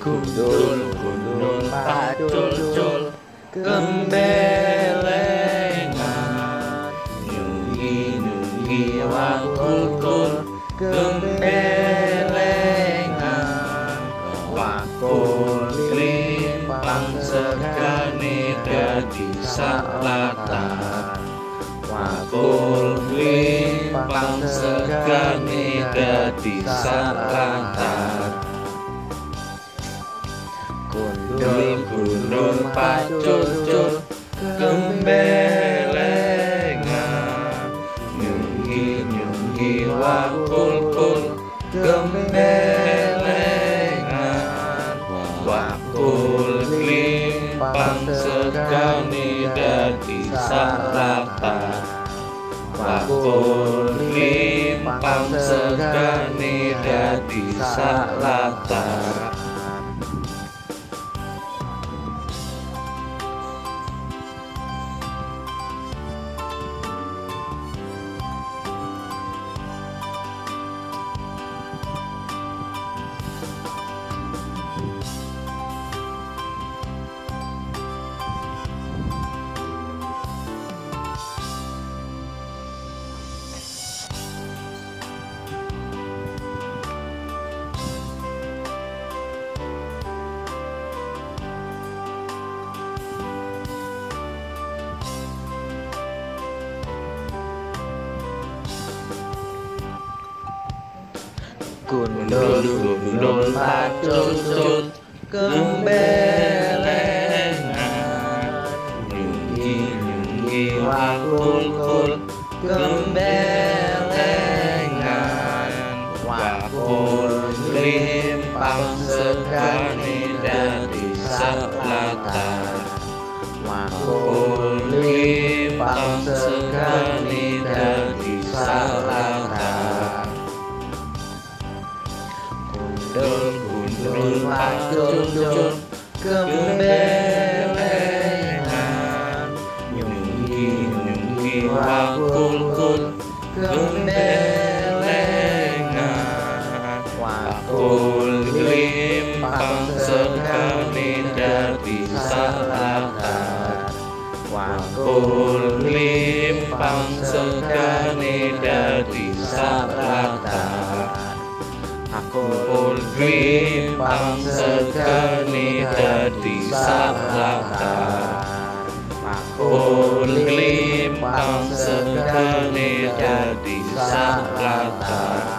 Gundul gundul pacul cul Gembelengan Nyunggi nyunggi wakul kul Gembelengan Wakul limpang segani dadi salatan pacul cul Gembelengan. Nyunggi nyunggi wakul kul Gembelengan. Wakul limpang segani dadi salatan Wakul limpang segani dadi salatan Gundul gundul pacul cul Gembelengan Nyunggi nyunggi wakul kul Gembelengan Wakul limpang segani dadi selatan Wakul limpang segani Gundul gundul pacul cul Gembelengan Nyunggi nyunggi wakul kul Gembelengan Wakul limpang segani dadi salatan Wakul limpang segani dadi Aku limpang segani dadi salatan Aku limpang segani dadi salatan